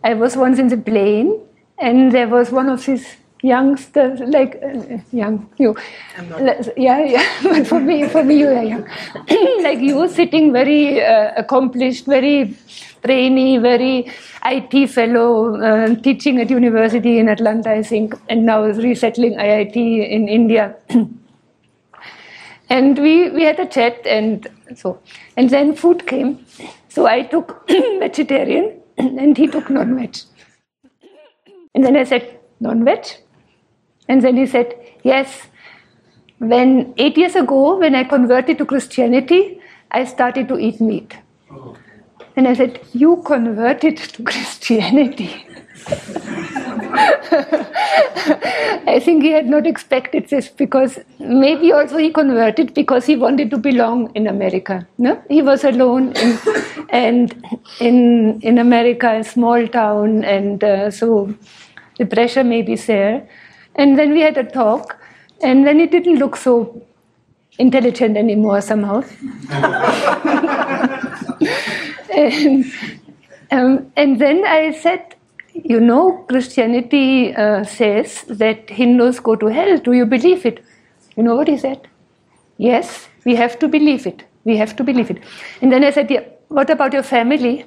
I was once in the plane, and there was one of these youngsters, like uh, young you. I'm not. Yeah, yeah. <laughs> But for me, for me, you are young. <clears throat> like you, sitting very uh, accomplished, very brainy, very IT fellow, uh, teaching at university in Atlanta, I think, and now is resettling IIT in India. <clears throat> And we, we had a chat and so. And then food came. So I took <clears throat> vegetarian and he took non veg. And then I said, non veg? And then he said, yes. When eight years ago, when I converted to Christianity, I started to eat meat. And I said, You converted <laughs> to Christianity. <laughs> I think he had not expected this because maybe also he converted because he wanted to belong in America. No, he was alone in, and in in America, a small town, and uh, so the pressure may be there. And then we had a talk, and then it didn't look so intelligent anymore somehow. <laughs> and, um, and then I said, you know, Christianity uh, says that Hindus go to hell. Do you believe it? You know what he said? Yes, we have to believe it. We have to believe it. And then I said, yeah, what about your family?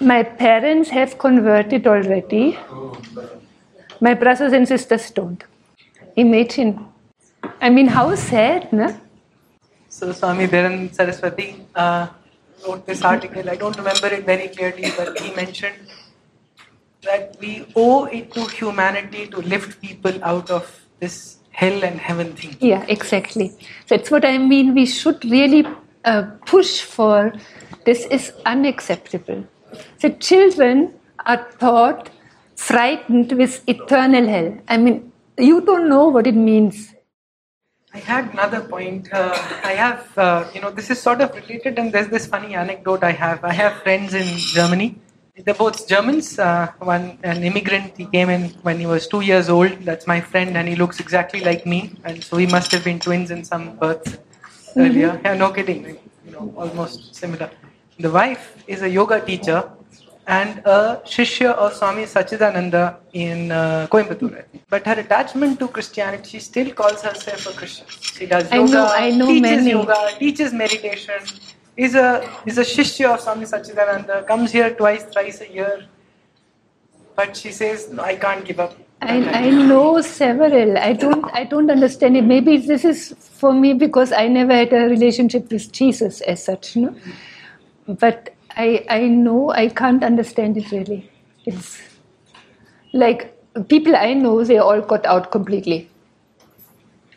My parents have converted already. My brothers and sisters don't. Imagine. I mean, how sad, no? So Swami Dharan Saraswati uh, wrote this article. I don't remember it very clearly, but he mentioned that we owe it to humanity to lift people out of this hell and heaven thing. Yeah, exactly. That's what I mean. We should really uh, push for this is unacceptable. The children are taught frightened with eternal hell. I mean, you don't know what it means. I had another point. Uh, I have, uh, you know, this is sort of related, and there's this funny anecdote I have. I have friends in Germany. They're both Germans. Uh, one, an immigrant, he came in when he was two years old. That's my friend, and he looks exactly like me. And so he must have been twins in some birth earlier. Yeah, no kidding. You know, almost similar. The wife is a yoga teacher and a shishya of Swami Sachidananda in uh, Coimbatore. But her attachment to Christianity, she still calls herself a Christian. She does I yoga, know- I know teaches many. yoga, teaches meditation, is a is a shishya of Swami Sachidananda, comes here twice, thrice a year. But she says, no, I can't give up. I, I know several. I don't I don't understand it. Maybe this is for me because I never had a relationship with Jesus as such, no? But I I know I can't understand it really. It's like people I know they all got out completely.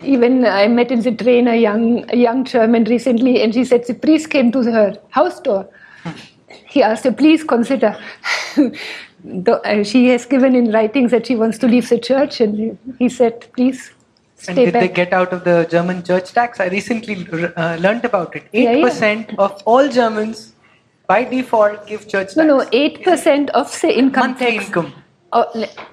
Even I met in the train a young a young German recently, and she said the priest came to her house door. He asked her, please consider. <laughs> Uh, she has given in writing that she wants to leave the church, and he- said, please And stay did back. they get out of the German church tax? I recently uh, learnt about it. Yeah, Eight yeah. percent of all Germans, by default, give church tax. no, no, eight percent of the income monthly tax. income. Oh,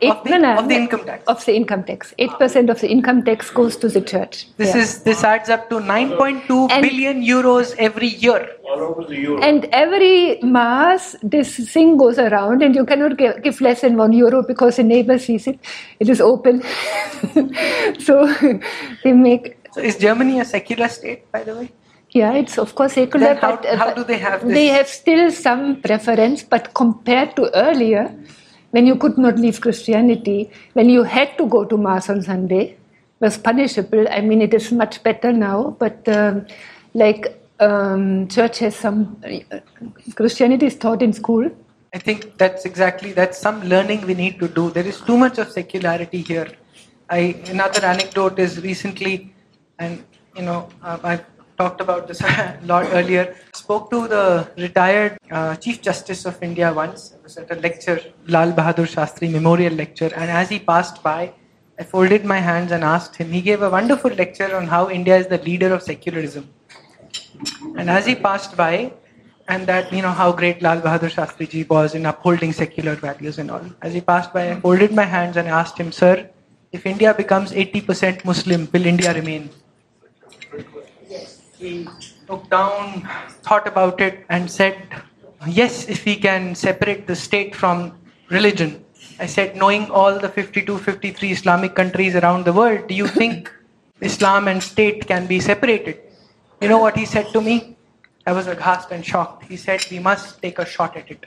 eight, Of the- no, no, of the income tax. Of the income tax. 8% of the income tax goes to the church. This Yeah. is this adds up to 9.2 And- billion euros every year. All over the Europe. And every mass, this thing goes around, and you cannot give, give less than one euro because the neighbor sees it. It is open. <laughs> so <laughs> they make, So is Germany a secular state, by the way? Yeah, it's of course secular. Then how- but, uh, how do they have this? They have still some preference, but compared to earlier, when you could not leave Christianity, when you had to go to Mass on Sunday, was punishable. I mean, it is much better now, but um, like um, church has some, uh, Christianity is taught in school. I think that's exactly that's some learning we need to do. There is too much of secularity here. I another anecdote is recently, and you know uh, I've talked about this a lot earlier. Spoke to the retired uh, Chief Justice of India once. I was at a lecture, Lal Bahadur Shastri Memorial Lecture, and as he passed by, I folded my hands and asked him. He gave a wonderful lecture on how India is the leader of secularism. And as he passed by, and that you know how great Lal Bahadur Shastri ji was in upholding secular values and all. As he passed by, I folded my hands and asked him, "Sir, if India becomes 80% Muslim, will India remain?" He looked down, thought about it, and said, "Yes, if we can separate the state from religion." I said, knowing all the 52, 53 Islamic countries around the world, do you <laughs> think Islam and state can be separated? You know what he said to me? I was aghast and shocked. He said, We must take a shot at it.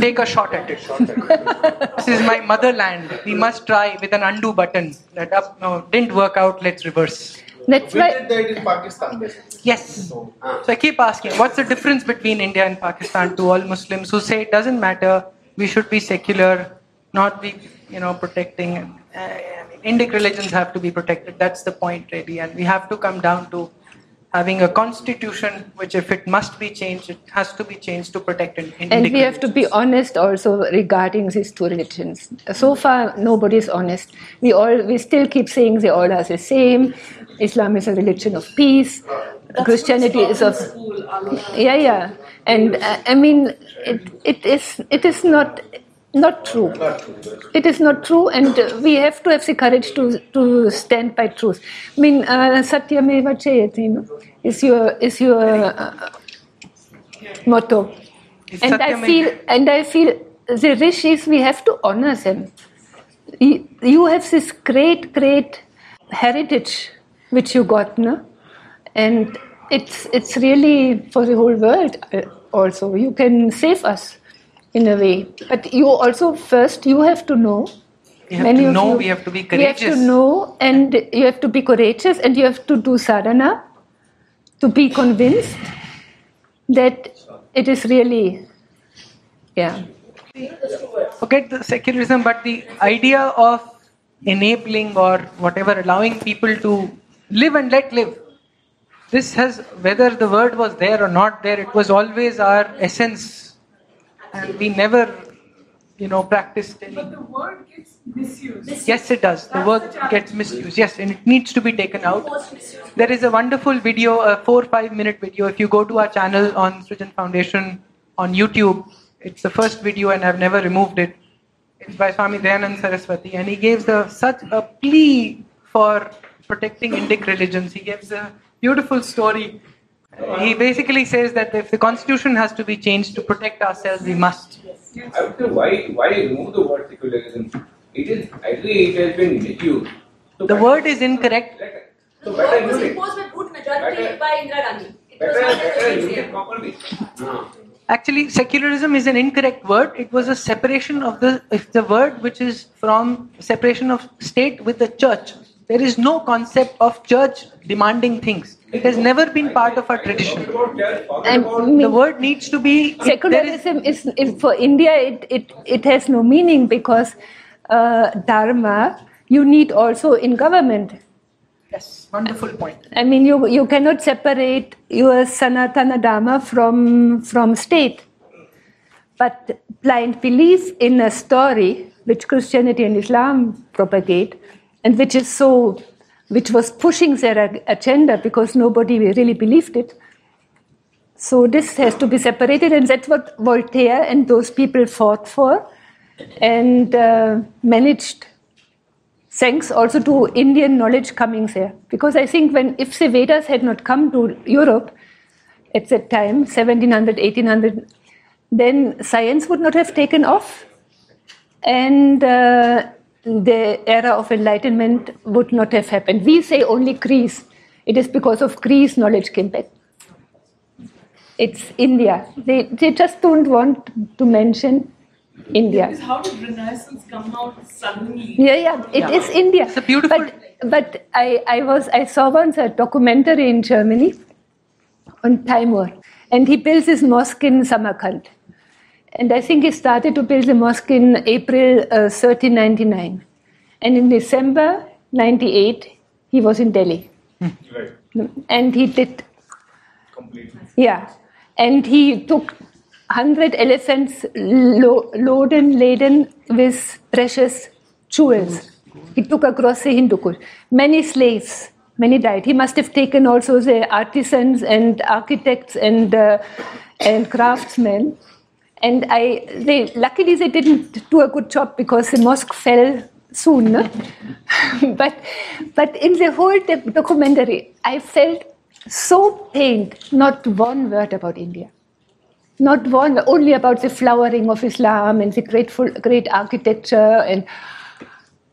Take a shot at it. <laughs> this is my motherland. We must try with an undo button. That up, no, didn't work out. Let's reverse. That's We why. did that in Pakistan, basically. Yes. So I keep asking, what's the difference between India and Pakistan to all Muslims who say it doesn't matter, we should be secular, not be, you know, protecting. Uh, I mean, Indic religions have to be protected. That's the point, really. And we have to come down to having a constitution which, if it must be changed, it has to be changed to protect an Indic And we have to be honest also regarding these two religions. So far, nobody is honest. We all we still keep saying they all are the same. Islam is a religion of peace. Christianity is of yeah, yeah. And uh, I mean, it, it is it is not not true. It is not true, and uh, we have to have the courage to to stand by truth. I mean, uh, Satyameva Jayate you is your is your uh, motto and I feel and I feel the rishis we have to honor them. You you have this great great heritage which you got, no? And it's it's really for the whole world uh, also. You can save us in a way, but you also first you have to know. We have Many to know, you- we have to be We have to courageous. know, and you have to be courageous, and you have to do sadhana to be convinced that it is really, yeah. forget the secularism, but the idea of enabling or whatever, allowing people to live and let live. This has, whether the word was there or not there, it was always our essence. And we never, you know, practiced any. But the word gets misused. Yes, it does. The word gets misused. Yes, and it needs to be taken out. There is a wonderful video, a four five minute video. If you go to our channel on Srijan Foundation on YouTube, it's the first video, and I've never removed it. It's by Swami Dayanand Saraswati, and he gives the, such a plea for protecting Indic religions. He gives a beautiful story. He basically says that if the constitution has to be changed to protect ourselves, we must. I would say why why remove the word secularism? It is actually it has been misused. So The word is incorrect. better- The So word was imposed by brute majority Better- by Indira Gandhi. It was Better not better use it Christian. properly. Actually, secularism is an incorrect word. It was a separation of the it's the word which is from separation of state with the church. There is no concept of church demanding things. It has never been part of our tradition. Forget about church, forget And The word needs to be is- secularism is, is for India. It, it it has no meaning because uh, dharma you need also in government. Yes, wonderful point. I mean, you you cannot separate your sanatana dharma from from state. But blind belief in a story which Christianity and Islam propagate, and which is so, which was pushing their agenda because nobody really believed it. So this has to be separated, and that's what Voltaire and those people fought for. and uh, managed thanks also to Indian knowledge coming there. Because I think when if the Vedas had not come to Europe at that time, 1700, 1800, then science would not have taken off, and uh, the era of enlightenment would not have happened. We say only Greece. It is because of Greece knowledge came back. It's India. They, they just don't want to mention India. Because how did Renaissance come out suddenly? Yeah, yeah, it is India. It's a beautiful- But, but I, I was I saw once a documentary in Germany on Timur, and he builds his mosque in Samarkand, and I think he started to build the mosque in April uh, 1399, and in December 98 he was in Delhi, Right. and he did Completely. yeah, and he took hundred elephants lo- loaded laden with precious jewels. He took across the Hindu Kush. Many slaves, many died. He must have taken also the artisans and architects and uh, and craftsmen. And I, they luckily they didn't do a good job because the mosque fell soon. no? <laughs> but but in the whole doc- documentary, I felt so pained. Not one word about India. Not one, only about the flowering of Islam and the grateful, great architecture. And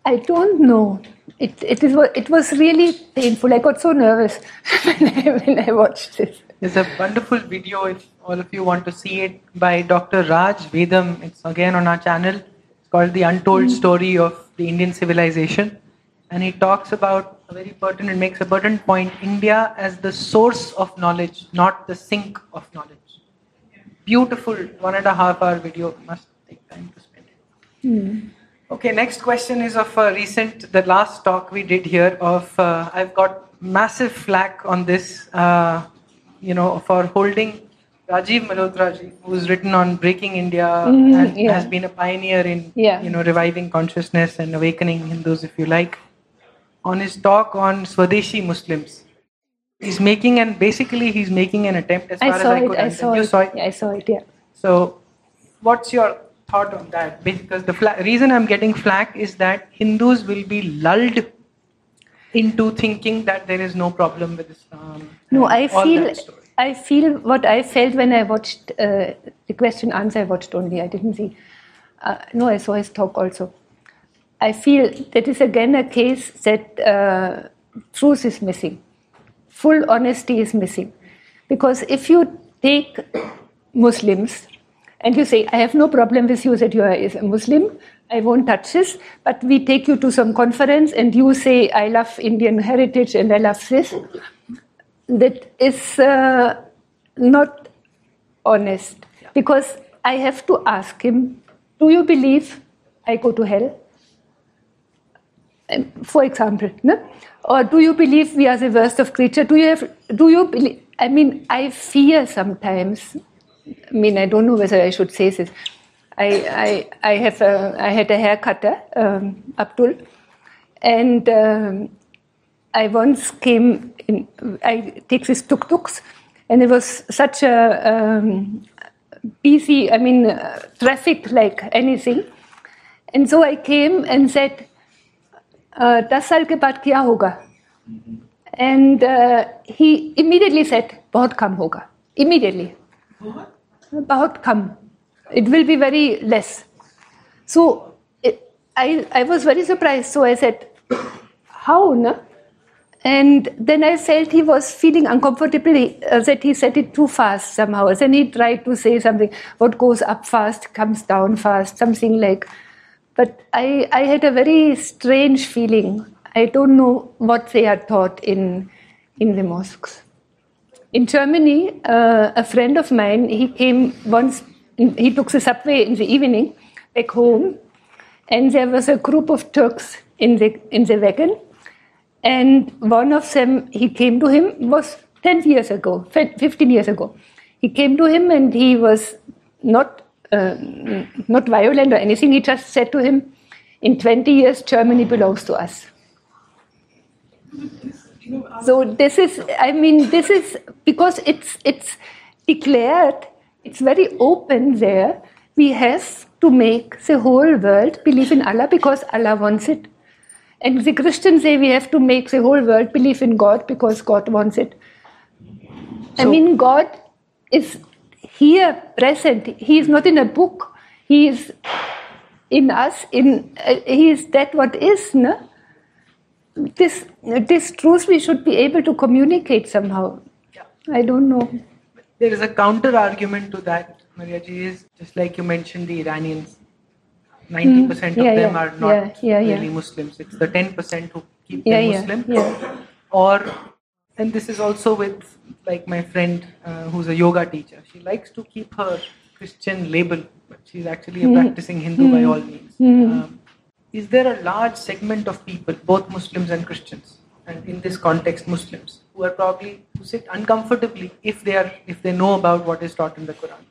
I don't know. It, it, is, it was really painful. I got so nervous <laughs> when I, when I watched this. There's a wonderful video, all of you want to see it, by Dr. Raj Vedam. It's again on our channel. It's called The Untold Story of the Indian Civilization. And he talks about a very pertinent, makes a pertinent point India as the source of knowledge, not the sink of knowledge. Beautiful one and a half hour video. Must take time to spend it. Okay, next question is of a recent, the last talk we did here. Of uh, I've got massive flack on this, uh, you know, for holding Rajiv Malhotra ji, who's written on breaking India Mhm, and yeah. has been a pioneer in, Yeah. you know, reviving consciousness and awakening Hindus, if you like. On his talk on Swadeshi Muslims, he's making and basically he's making an attempt as far I as saw I it. could I understand. saw it. saw it. Yeah, I saw it. Yeah. So, what's your thought on that? Because the fla- reason I'm getting flack is that Hindus will be lulled into thinking that there is no problem with Islam. No, I feel. I feel what I felt when I watched uh, the question answer. I watched only. I didn't see. Uh, no, I saw his talk also. I feel that is again a case that uh, truth is missing, full honesty is missing, because if you take Muslims and you say, "I have no problem with you that you are a Muslim," I won't touch this. But we take you to some conference and you say, I love Indian heritage and I love this. That is uh, not honest. Because I have to ask him, Do you believe I go to hell? Um, For example, no? or do you believe we are the worst of creature? Do you have? Do you believe? I mean, I fear sometimes. I mean, I don't know whether I should say this. I I, I have a, I had a haircutter, um, Abdul, and um, I once came in. I take these tuk tuks, and it was such a um, busy. I mean, uh, traffic like anything, and so I came and said, uh, दस साल के बाद क्या होगा and uh, he immediately said बहुत कम होगा immediately बहुत कम it will be very less so it, I, I was very surprised so I said how no? And then I felt he was feeling uncomfortable. Uh, that he said it too fast somehow. Then he tried to say something what goes up fast comes down fast something like. But I, I had a very strange feeling. I don't know what they are taught in, in the mosques. In Germany, uh, a friend of mine, he came once, he took the subway in the evening back home, and there was a group of Turks in the, in the wagon, and one of them, he came to him, was 10 years ago, 15 years ago. He came to him and he was not uh, not violent or anything. He just said to him, "In 20 years, Germany belongs to us." So this is, I mean, this is because it's it's declared. It's very open there. We have to make the whole world believe in Allah because Allah wants it. And the Christians say we have to make the whole world believe in God because God wants it. I mean, God is here present. He is not in a book. He is in us. In uh, He is that what is. No? This this truth we should be able to communicate somehow. Yeah. I don't know. There is a counter argument to that, Maria ji, is just like you mentioned the Iranians. 90% of Hmm. Yeah, them yeah, are not yeah, really Muslims. It's the 10% who keep Yeah, Muslim. yeah. Or, and this is also with like my friend uh, who's a yoga teacher. She likes to keep her Christian label, but she's actually a Hmm. practicing Hindu by all means. Um, is there a large segment of people, both Muslims and Christians, and in this context, Muslims, who are probably who sit uncomfortably if they are if they know about what is taught in the Quran,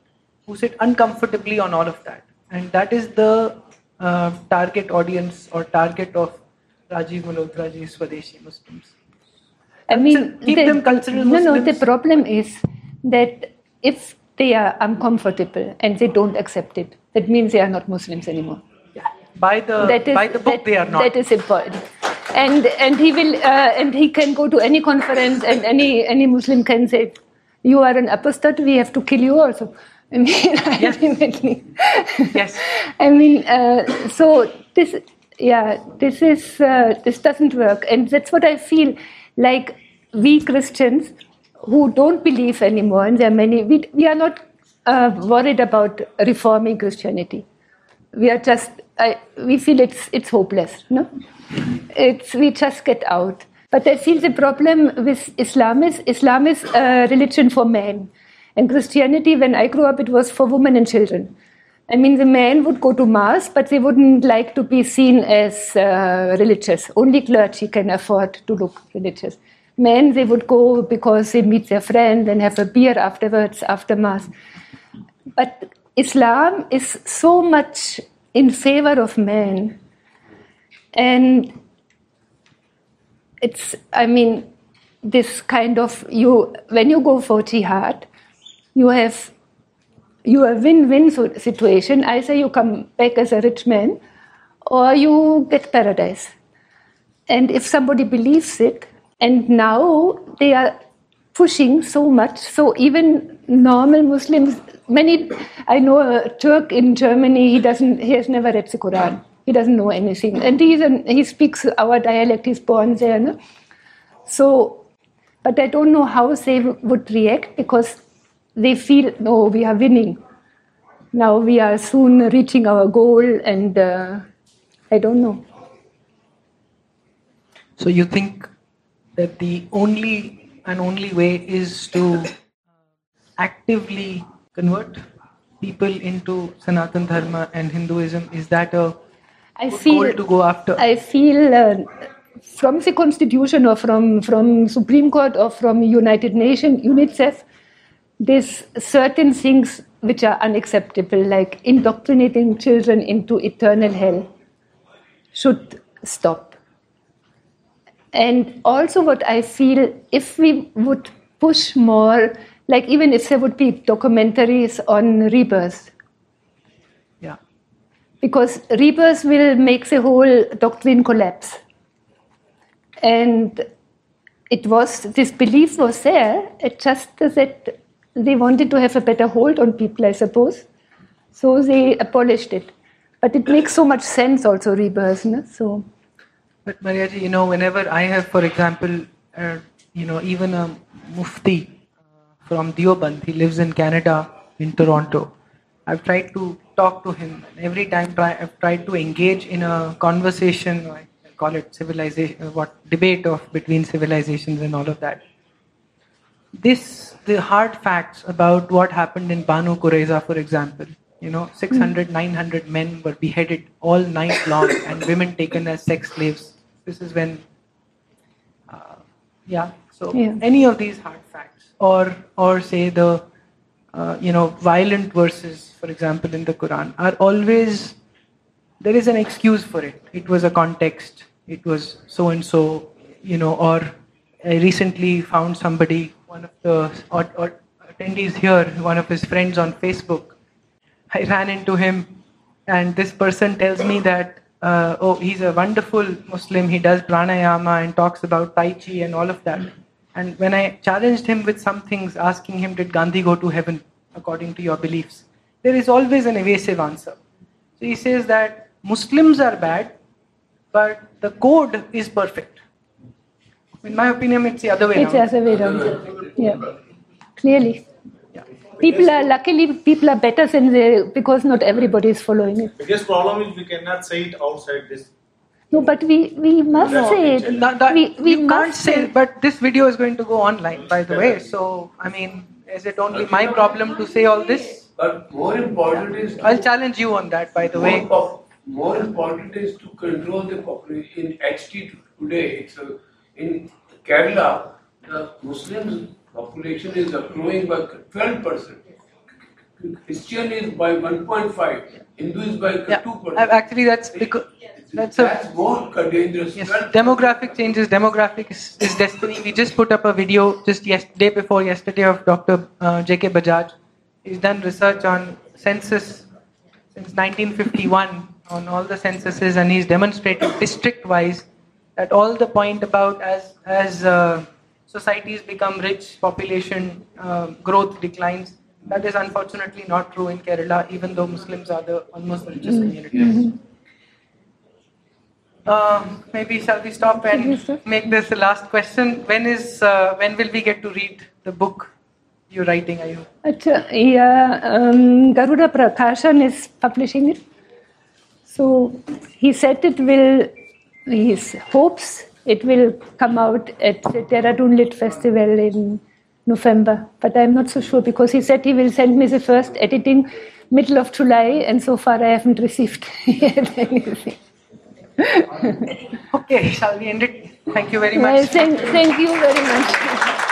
who sit uncomfortably on all of that, and that is the uh, target audience or target of Rajiv Malhotra ji Swadeshi Muslims. I mean, keep them cultural no, no. The problem is that if they are uncomfortable and they don't accept it, that means they are not Muslims anymore. By the that is by the book that- they are not. That is important. And and he will uh, and he can go to any conference and any any Muslim can say, "You are an apostate. We have to kill you also." <laughs> I mean, ultimately. yes. <laughs> I mean, uh, so this, yeah, this is uh, this doesn't work, and that's what I feel like. We Christians who don't believe anymore, and there are many. We we are not uh, worried about reforming Christianity. We are just. I, we feel it's it's hopeless. No, it's we just get out. But I feel the problem with Islam is Islam is a religion for men, and Christianity. When I grew up, it was for women and children. I mean, the men would go to mass, but they wouldn't like to be seen as uh, religious. Only clergy can afford to look religious. Men, they would go because they meet their friend and have a beer afterwards, after mass. But Islam is so much in favor of men. And it's, I mean, this kind of, you, when you go for jihad, you have you a win-win situation. Either you come back as a rich man, or you get paradise. And if somebody believes it, and now they are pushing so much, so even normal Muslims, many, I know a Turk in Germany, he doesn't, he has never read the Quran. He doesn't know anything, and he's an, he speaks our dialect. He's born there, no? So, but I don't know how they would react because they feel, no, we are winning. Now we are soon reaching our goal, and uh, I don't know. So you think that the only and only way is to actively convert people into Sanatan Dharma and Hinduism? Is that a I feel goal to go after? I feel uh, from the Constitution or from from Supreme Court or from United Nations, UNICEF, there's certain things which are unacceptable, like indoctrinating children into eternal hell, should stop. And also, what I feel, if we would push more, like even if there would be documentaries on rebirth, yeah. because rebirth will make the whole doctrine collapse. And it was, this belief was there, it just that they wanted to have a better hold on people, I suppose. So they abolished it. But it makes so much sense also, rebirth. No? So, But Mariaji, you know, whenever I have, for example, uh, you know, even a mufti uh, from Deoband, he lives in Canada, in Toronto. I've tried to talk to him. and Every time try, I've tried to engage in a conversation, I call it civilization, uh, what debate of between civilizations and all of that. This, the hard facts about what happened in Banu Qurayza, for example. You know, 600, 900 men were beheaded all night long and women taken as sex slaves. This is when, uh, yeah, so Yeah. any of these hard facts, or, or say the, uh, you know, violent verses, for example, in the Quran, are always, there is an excuse for it. It was a context, it was so and so, you know, or I recently found somebody, one of the attendees here, one of his friends on Facebook. I ran into him and this person tells me that uh, oh he's a wonderful muslim. He does pranayama and talks about tai chi and all of that. And when i challenged him with some things asking him did gandhi go to heaven according to your beliefs? There is always an evasive answer. So he says that muslims are bad but the code is perfect in my opinion it's the other way It's the around other way around. Yeah, clearly. Yeah. People are luckily people are better than they because not everybody is following it. The biggest problem is we cannot say it outside this. No, but we we must No, say it. That- that- we we you can't say. It. but this video is going to go online, by the way. So, I mean, is it only my problem to say all this? But more important is to, I'll challenge you on that, by the more, way. pop- more important is to control the population. In HT today, it's a, in Kerala, the Muslim population is growing by 12 percent. Christian is by 1.5, Hindu is by Yeah, 2 uh, percent. actually, that's because that's a That's more dangerous. yes. Demographic changes. Demographic is, is destiny. We just put up a video just yesterday before yesterday of Dr. Uh, J.K. Bajaj. He's done research on census since 1951 on all the censuses, and he's demonstrated district-wise that all the point about as as uh, societies become rich, population uh, growth declines. That is unfortunately not true in Kerala, even though Muslims are the almost the richest community. Uh, maybe shall we stop and make this the last question? When is uh, when will we get to read the book you're writing? Are you? Acha, yeah, um, Garuda Prakashan is publishing it. So he said it will, he hopes it will come out at the Dehradun Lit Festival in November. But I'm not so sure because he said he will send me the first editing middle of July, and so far I haven't received yet <laughs> anything. Okay, shall we end it? Thank you very Well, much. thank, thank you very much.